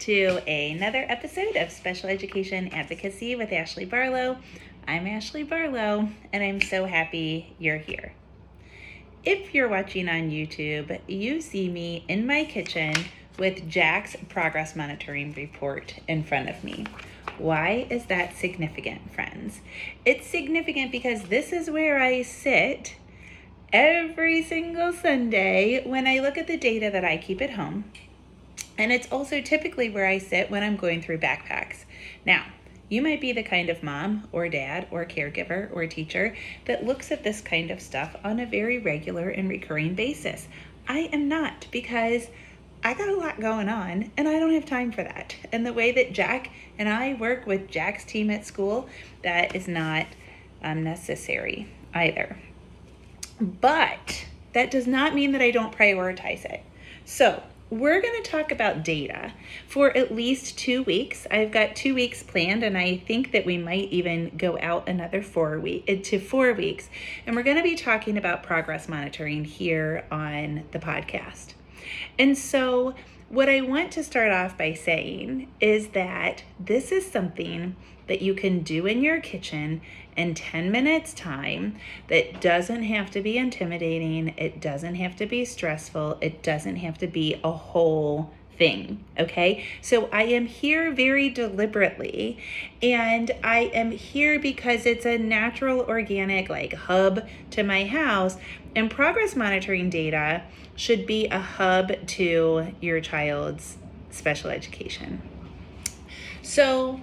to another episode of Special Education Advocacy with Ashley Barlow. I'm Ashley Barlow, and I'm so happy you're here. If you're watching on YouTube, you see me in my kitchen with Jack's progress monitoring report in front of me. Why is that significant, friends? It's significant because this is where I sit every single Sunday when I look at the data that I keep at home. And it's also typically where I sit when I'm going through backpacks. Now, You might be the kind of mom or dad or caregiver or teacher that looks at this kind of stuff on a very regular and recurring basis. I am not because I got a lot going on and I don't have time for that. And the way that Jack and I work with Jack's team at school, that is not um, necessary either. But that does not mean that I don't prioritize it. So, we're going to talk about data for at least two weeks. I've got two weeks planned, and I think that we might even go out another four week uh, to four weeks. And we're going to be talking about progress monitoring here on the podcast. And so, what I want to start off by saying is that this is something that you can do in your kitchen in 10 minutes time that doesn't have to be intimidating, it doesn't have to be stressful, it doesn't have to be a whole thing. Okay, so I am here very deliberately, and I am here because it's a natural, organic, like hub to my house. And progress monitoring data should be a hub to your child's special education. So,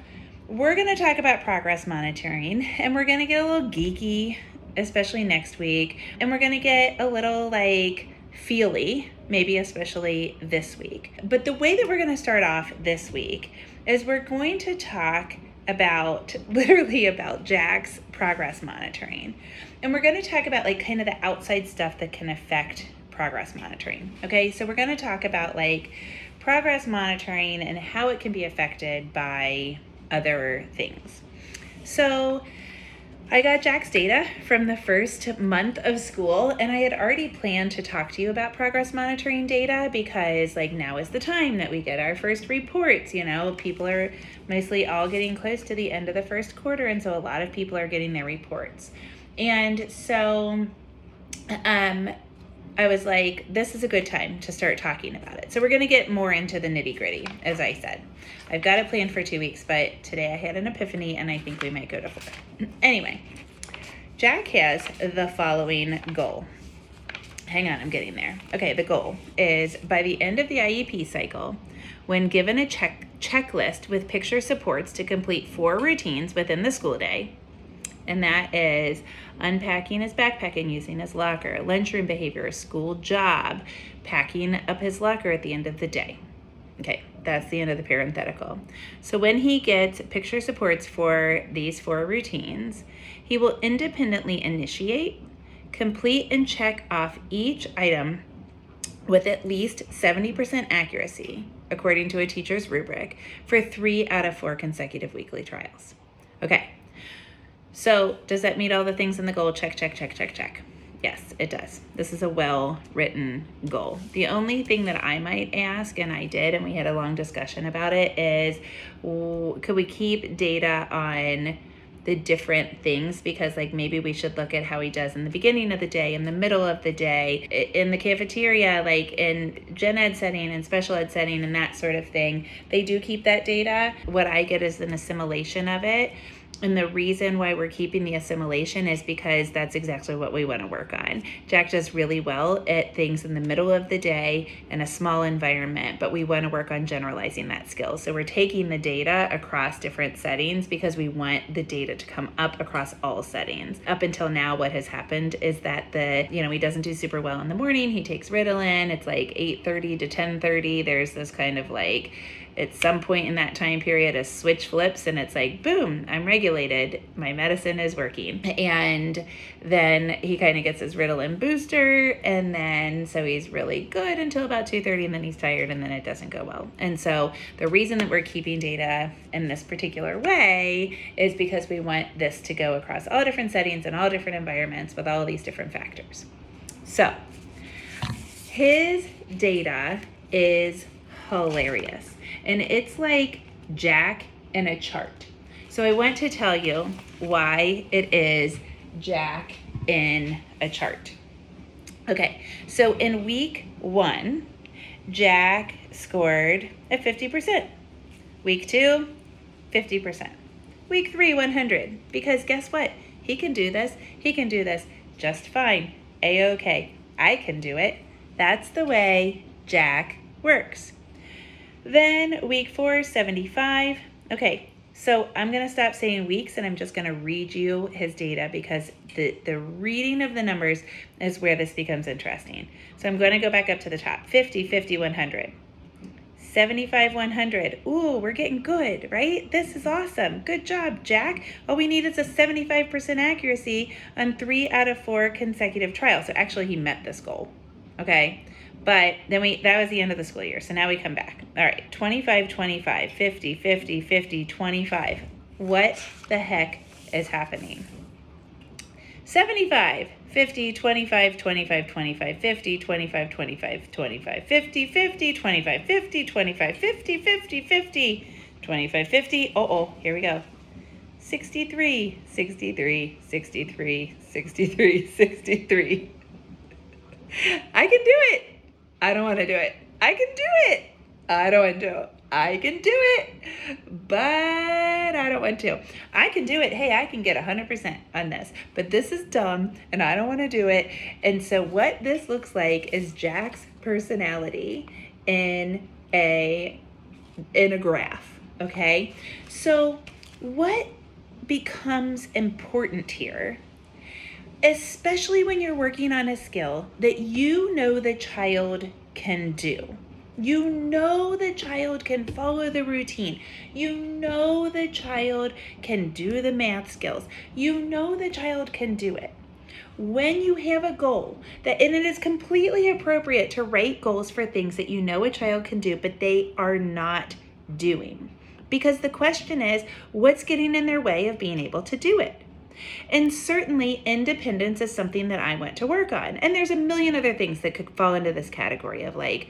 we're going to talk about progress monitoring and we're going to get a little geeky, especially next week. And we're going to get a little like feely, maybe especially this week. But the way that we're going to start off this week is we're going to talk about literally about Jack's progress monitoring. And we're going to talk about like kind of the outside stuff that can affect progress monitoring. Okay, so we're going to talk about like progress monitoring and how it can be affected by other things. So I got Jack's data from the first month of school, and I had already planned to talk to you about progress monitoring data because, like, now is the time that we get our first reports. You know, people are mostly all getting close to the end of the first quarter, and so a lot of people are getting their reports. And so, um, I was like, this is a good time to start talking about it. So, we're going to get more into the nitty gritty, as I said. I've got it planned for two weeks, but today I had an epiphany and I think we might go to four. Anyway, Jack has the following goal. Hang on, I'm getting there. Okay, the goal is by the end of the IEP cycle, when given a check checklist with picture supports to complete four routines within the school day, and that is unpacking his backpack and using his locker, lunchroom behavior, school job, packing up his locker at the end of the day. Okay, that's the end of the parenthetical. So when he gets picture supports for these four routines, he will independently initiate, complete, and check off each item with at least 70% accuracy, according to a teacher's rubric, for three out of four consecutive weekly trials. Okay, so does that meet all the things in the goal? Check, check, check, check, check. Yes, it does. This is a well written goal. The only thing that I might ask, and I did, and we had a long discussion about it, is could we keep data on the different things? Because, like, maybe we should look at how he does in the beginning of the day, in the middle of the day, in the cafeteria, like in gen ed setting and special ed setting, and that sort of thing. They do keep that data. What I get is an assimilation of it. And the reason why we're keeping the assimilation is because that's exactly what we want to work on. Jack does really well at things in the middle of the day in a small environment, but we want to work on generalizing that skill. So we're taking the data across different settings because we want the data to come up across all settings. Up until now, what has happened is that the, you know, he doesn't do super well in the morning. He takes Ritalin. It's like 8:30 to 10:30. There's this kind of like at some point in that time period a switch flips and it's like boom i'm regulated. My medicine is working. And then he kind of gets his ritalin booster and then so he's really good until about 2.30 and then he's tired and then it doesn't go well. And so the reason that we're keeping data in this particular way is because we want this to go across all different settings and all different environments with all these different factors. So his data is hilarious and it's like Jack in a chart. So I want to tell you why it is Jack in a chart. Okay, so in week one, Jack scored at 50%. Week two, 50%. Week three, 100. Because guess what? He can do this. He can do this just fine. A okay. I can do it. That's the way Jack works. Then week four, 75. Okay, So I'm going to stop saying weeks and I'm just going to read you his data because the, the reading of the numbers is where this becomes interesting. So I'm going to go back up to the top 50, 50, 100. 75, 100. Ooh, we're getting good, right? This is awesome. Good job, Jack. All we need is a 75% accuracy on three out of four consecutive trials. So actually, he met this goal. Okay. But then we, that was the end of the school year. So now we come back. All right, 25, 25, 50, 50, 50, 25. What the heck is happening? 75, 50, 25, 25, 25, 50, 25, 25, 25, 50, 50, 25, 50, 25, 50, 50, 50, 25, 50. Oh, oh, here we go. 63, 63, 63, 63, 63. I can do it. I don't want to do it. I can do it. I don't want to. I can do it, but I don't want to. I can do it. Hey, I can get 100% on this, but this is dumb and I don't want to do it. And so, what this looks like is Jack's personality in a in a graph, okay? So, what becomes important here especially when you're working on a skill that you know the child can do. You know the child can follow the routine. You know the child can do the math skills. You know the child can do it. When you have a goal that and it is completely appropriate to write goals for things that you know a child can do but they are not doing. Because the question is, what's getting in their way of being able to do it? And certainly, independence is something that I want to work on. And there's a million other things that could fall into this category of like,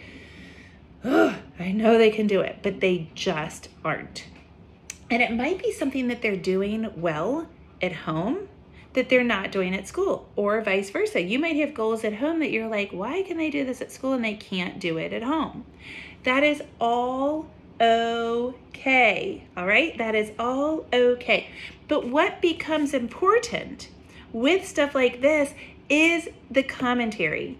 oh, I know they can do it, but they just aren't. And it might be something that they're doing well at home that they're not doing at school, or vice versa. You might have goals at home that you're like, why can they do this at school and they can't do it at home? That is all okay. All right? That is all okay. But what becomes important with stuff like this is the commentary,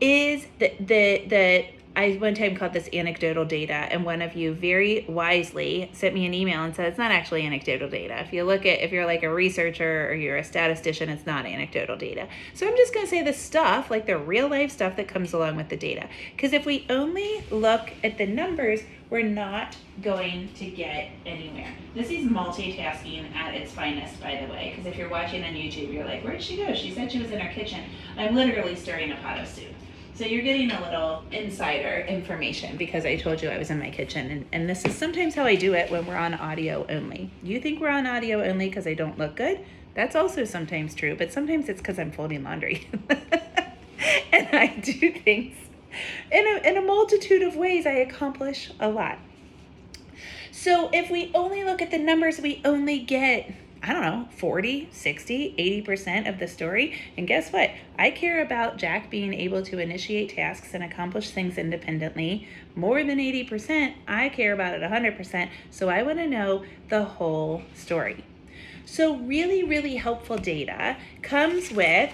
is the the the I one time called this anecdotal data, and one of you very wisely sent me an email and said it's not actually anecdotal data. If you look at, if you're like a researcher or you're a statistician, it's not anecdotal data. So I'm just going to say the stuff, like the real life stuff that comes along with the data. Because if we only look at the numbers, we're not going to get anywhere. This is multitasking at its finest, by the way, because if you're watching on YouTube, you're like, where'd she go? She said she was in her kitchen. I'm literally stirring a pot of soup. So you're getting a little insider information because I told you I was in my kitchen. And, and this is sometimes how I do it when we're on audio only. You think we're on audio only because I don't look good? That's also sometimes true, but sometimes it's because I'm folding laundry. and I do things in a, in a multitude of ways. I accomplish a lot. So if we only look at the numbers, we only get I don't know, 40, 60, 80% of the story. And guess what? I care about Jack being able to initiate tasks and accomplish things independently more than 80%. I care about it 100%. So I want to know the whole story. So, really, really helpful data comes with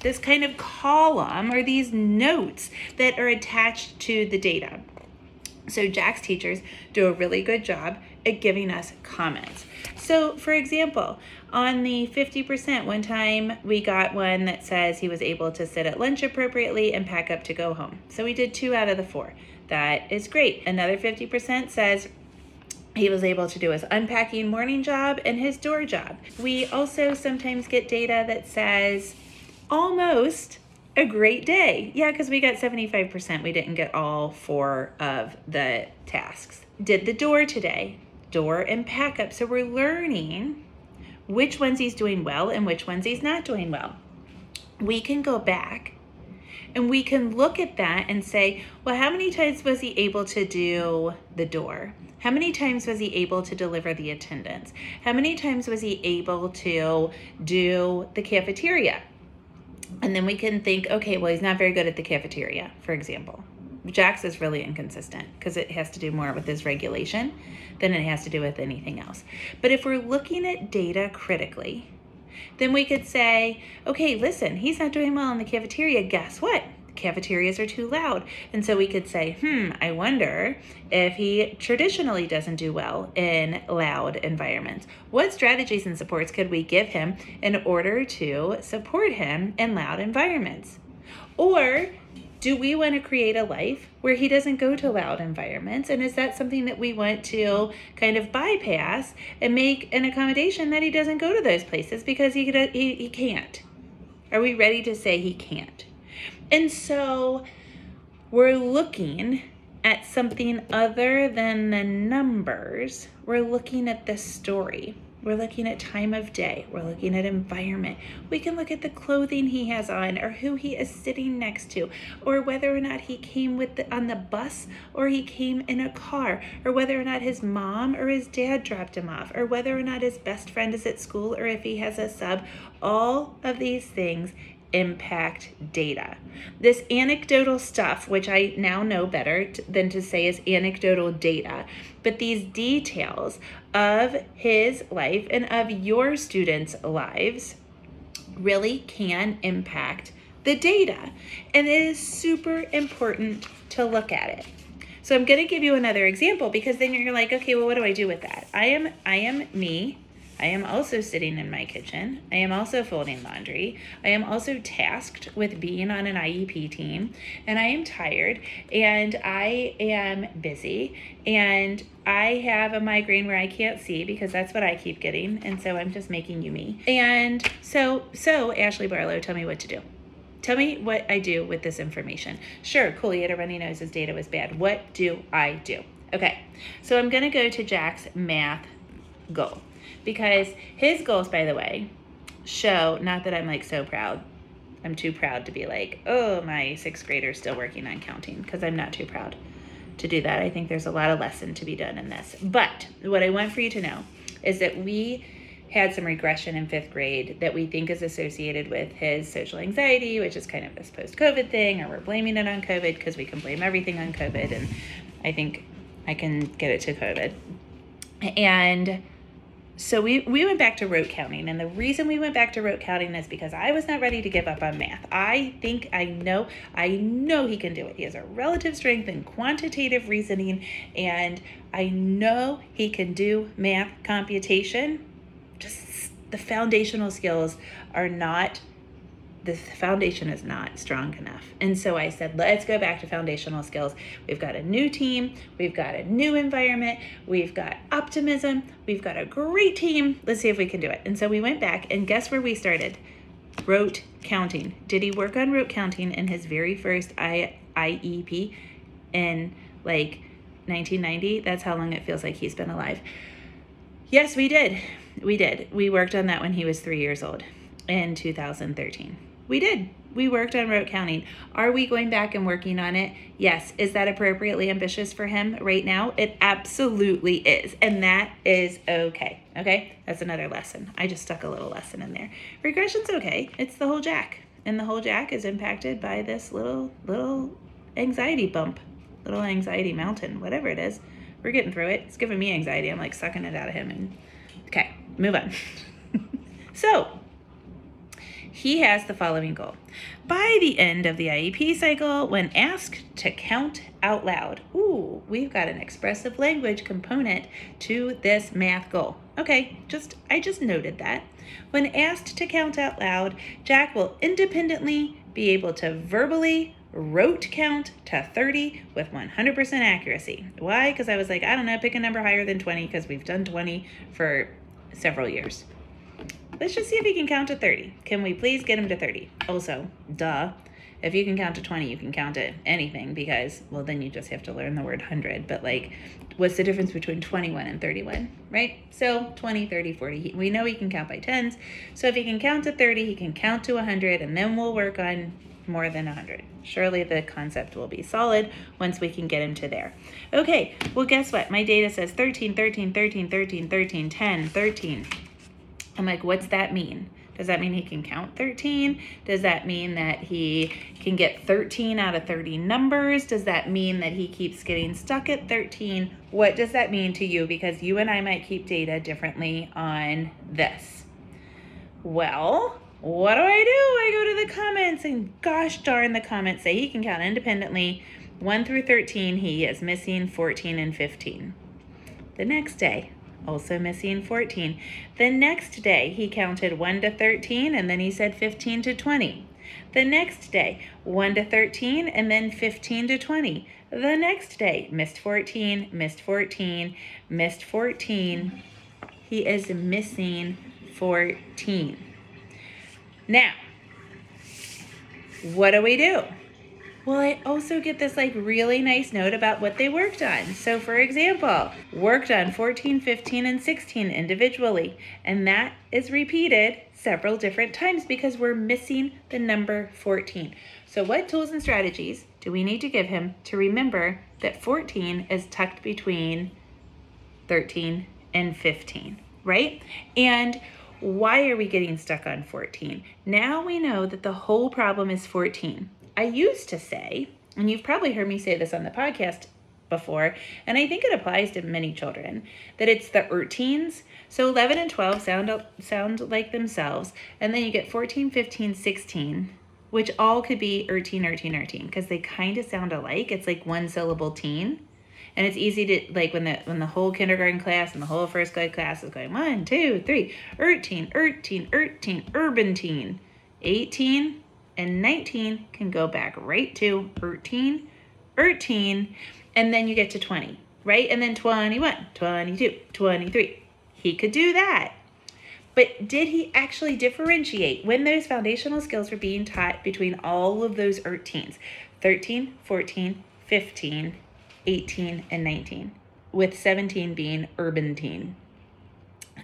this kind of column or these notes that are attached to the data. So, Jack's teachers do a really good job giving us comments. So, for example, on the 50%, one time we got one that says he was able to sit at lunch appropriately and pack up to go home. So, we did two out of the four. That is great. Another 50% says he was able to do his unpacking morning job and his door job. We also sometimes get data that says almost a great day. Yeah, because we got 75%. We didn't get all four of the tasks. Did the door today door and pack up. So we're learning which ones he's doing well and which ones he's not doing well. We can go back and we can look at that and say, well, how many times was he able to do the door? How many times was he able to deliver the attendance? How many times was he able to do the cafeteria? And then we can think, okay, well, he's not very good at the cafeteria, for example. Jax is really inconsistent because it has to do more with his regulation than it has to do with anything else. But if we're looking at data critically, then we could say, okay, listen, he's not doing well in the cafeteria. Guess what? cafeterias are too loud. And so we could say, hmm, I wonder if he traditionally doesn't do well in loud environments. What strategies and supports could we give him in order to support him in loud environments? Or do we want to create a life where he doesn't go to loud environments? And is that something that we want to kind of bypass and make an accommodation that he doesn't go to those places because he, he, he can't? Are we ready to say he can't? And so we're looking at something other than the numbers. We're looking at the story. We're looking at time of day. We're looking at environment. We can look at the clothing he has on or who he is sitting next to or whether or not he came with the, on the bus or he came in a car or whether or not his mom or his dad dropped him off or whether or not his best friend is at school or if he has a sub. All of these things impact data. This anecdotal stuff, which I now know better t- than to say is anecdotal data, but these details of his life and of your students' lives really can impact the data. And it is super important to look at it. So I'm going to give you another example because then you're like, okay, well what do I do with that? I am I am me I am also sitting in my kitchen. I am also folding laundry. I am also tasked with being on an IEP team. And I am tired and I am busy. And I have a migraine where I can't see because that's what I keep getting. And so I'm just making you me. And so, so Ashley Barlow, tell me what to do. Tell me what I do with this information. Sure, cool, he had a runny nose, his data was bad. What do I do? Okay, so I'm gonna go to Jack's math goal because his goals, by the way, show not that I'm like so proud. I'm too proud to be like, oh, my sixth grader is still working on counting because I'm not too proud to do that. I think there's a lot of lesson to be done in this. But what I want for you to know is that we had some regression in fifth grade that we think is associated with his social anxiety, which is kind of this post COVID thing, or we're blaming it on COVID because we can blame everything on COVID. And I think I can get it to COVID. And so we, we went back to rote counting and the reason we went back to rote counting is because i was not ready to give up on math. I think i know i know he can do it. He has a relative strength in quantitative reasoning and i know he can do math computation. Just the foundational skills are not the foundation is not strong enough. And so I said, let's go back to foundational skills. We've got a new team, we've got a new environment, we've got optimism, we've got a great team. Let's see if we can do it. And so we went back, and guess where we started? Rote counting. Did he work on rote counting in his very first I- IEP in like 1990? That's how long it feels like he's been alive. Yes, we did. We did. We worked on that when he was three years old in 2013. We did. We worked on rote counting. Are we going back and working on it? Yes. Is that appropriately ambitious for him right now? It absolutely is. And that is okay. Okay? That's another lesson. I just stuck a little lesson in there. Regression's okay. It's the whole jack. And the whole jack is impacted by this little little anxiety bump, little anxiety mountain, whatever it is. We're getting through it. It's giving me anxiety. I'm like sucking it out of him and okay, move on. so, he has the following goal. By the end of the IEP cycle, when asked to count out loud, ooh, we've got an expressive language component to this math goal. Okay, just I just noted that. When asked to count out loud, Jack will independently be able to verbally rote count to 30 with 100% accuracy. Why? Because I was like, I don't know, pick a number higher than 20 because we've done 20 for several years. Let's just see if he can count to 30. Can we please get him to 30? Also, duh. If you can count to 20, you can count to anything because, well, then you just have to learn the word 100. But, like, what's the difference between 21 and 31, right? So 20, 30, 40. We know he can count by tens. So if he can count to 30, he can count to 100, and then we'll work on more than 100. Surely the concept will be solid once we can get him to there. Okay, well, guess what? My data says 13, 13, 13, 13, 13, 10, 13. I'm like, what's that mean? Does that mean he can count 13? Does that mean that he can get 13 out of 30 numbers? Does that mean that he keeps getting stuck at 13? What does that mean to you? Because you and I might keep data differently on this. Well, what do I do? I go to the comments, and gosh darn, the comments say he can count independently 1 through 13, he is missing 14 and 15. The next day, also missing 14. The next day, he counted 1 to 13 and then he said 15 to 20. The next day, 1 to 13 and then 15 to 20. The next day, missed 14, missed 14, missed 14. He is missing 14. Now, what do we do? Well, I also get this like really nice note about what they worked on. So, for example, worked on 14, 15, and 16 individually, and that is repeated several different times because we're missing the number 14. So, what tools and strategies do we need to give him to remember that 14 is tucked between 13 and 15, right? And why are we getting stuck on 14? Now we know that the whole problem is 14. I used to say, and you've probably heard me say this on the podcast before, and I think it applies to many children, that it's the erteens. So 11 and 12 sound sound like themselves, and then you get 14, 15, 16, which all could be erteen, erteen, erteen, because they kind of sound alike. It's like one syllable teen. And it's easy to like when the when the whole kindergarten class and the whole first grade class is going one, two, three, erteen, erteen, erteen, urban teen, 18, and 19 can go back right to 13, 13, and then you get to 20, right? And then 21, 22, 23. He could do that. But did he actually differentiate when those foundational skills were being taught between all of those 13s 13, 14, 15, 18, and 19, with 17 being urban teen?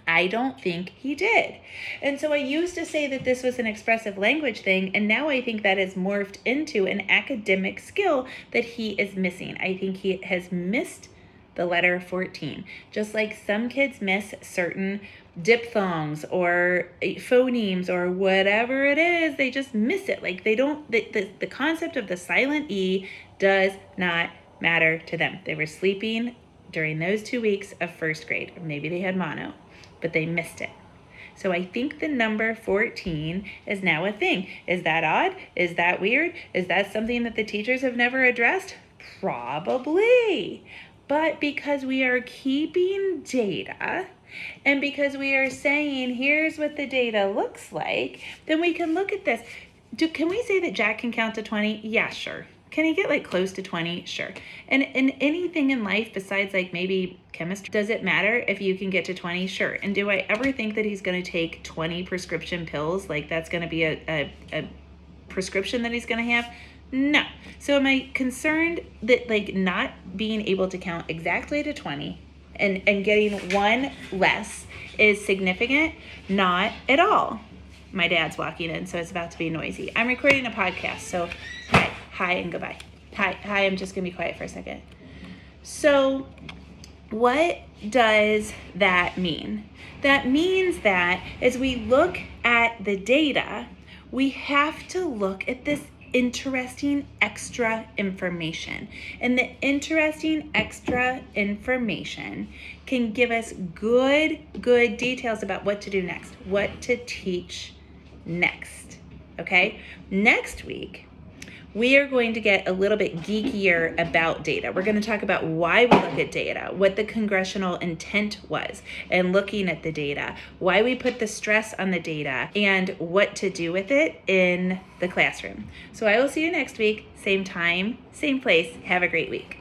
I don't think he did. And so I used to say that this was an expressive language thing, and now I think that has morphed into an academic skill that he is missing. I think he has missed the letter 14. Just like some kids miss certain diphthongs or phonemes or whatever it is, they just miss it. Like they don't, the, the, the concept of the silent E does not matter to them. They were sleeping during those two weeks of first grade, maybe they had mono but they missed it. So I think the number 14 is now a thing. Is that odd? Is that weird? Is that something that the teachers have never addressed? Probably. But because we are keeping data and because we are saying here's what the data looks like, then we can look at this. Do, can we say that Jack can count to 20? Yeah, sure. Can he get like close to 20? Sure. And and anything in life besides like maybe chemistry, does it matter if you can get to 20? Sure. And do I ever think that he's going to take 20 prescription pills? Like that's going to be a, a, a prescription that he's going to have? No. So am I concerned that like not being able to count exactly to 20 and and getting one less is significant? Not at all. My dad's walking in, so it's about to be noisy. I'm recording a podcast, so hi and goodbye. Hi, hi, I'm just gonna be quiet for a second. So, what does that mean? That means that as we look at the data, we have to look at this interesting extra information. And the interesting extra information can give us good, good details about what to do next, what to teach next. Okay? Next week, we are going to get a little bit geekier about data. We're going to talk about why we look at data, what the congressional intent was in looking at the data, why we put the stress on the data, and what to do with it in the classroom. So I will see you next week, same time, same place. Have a great week.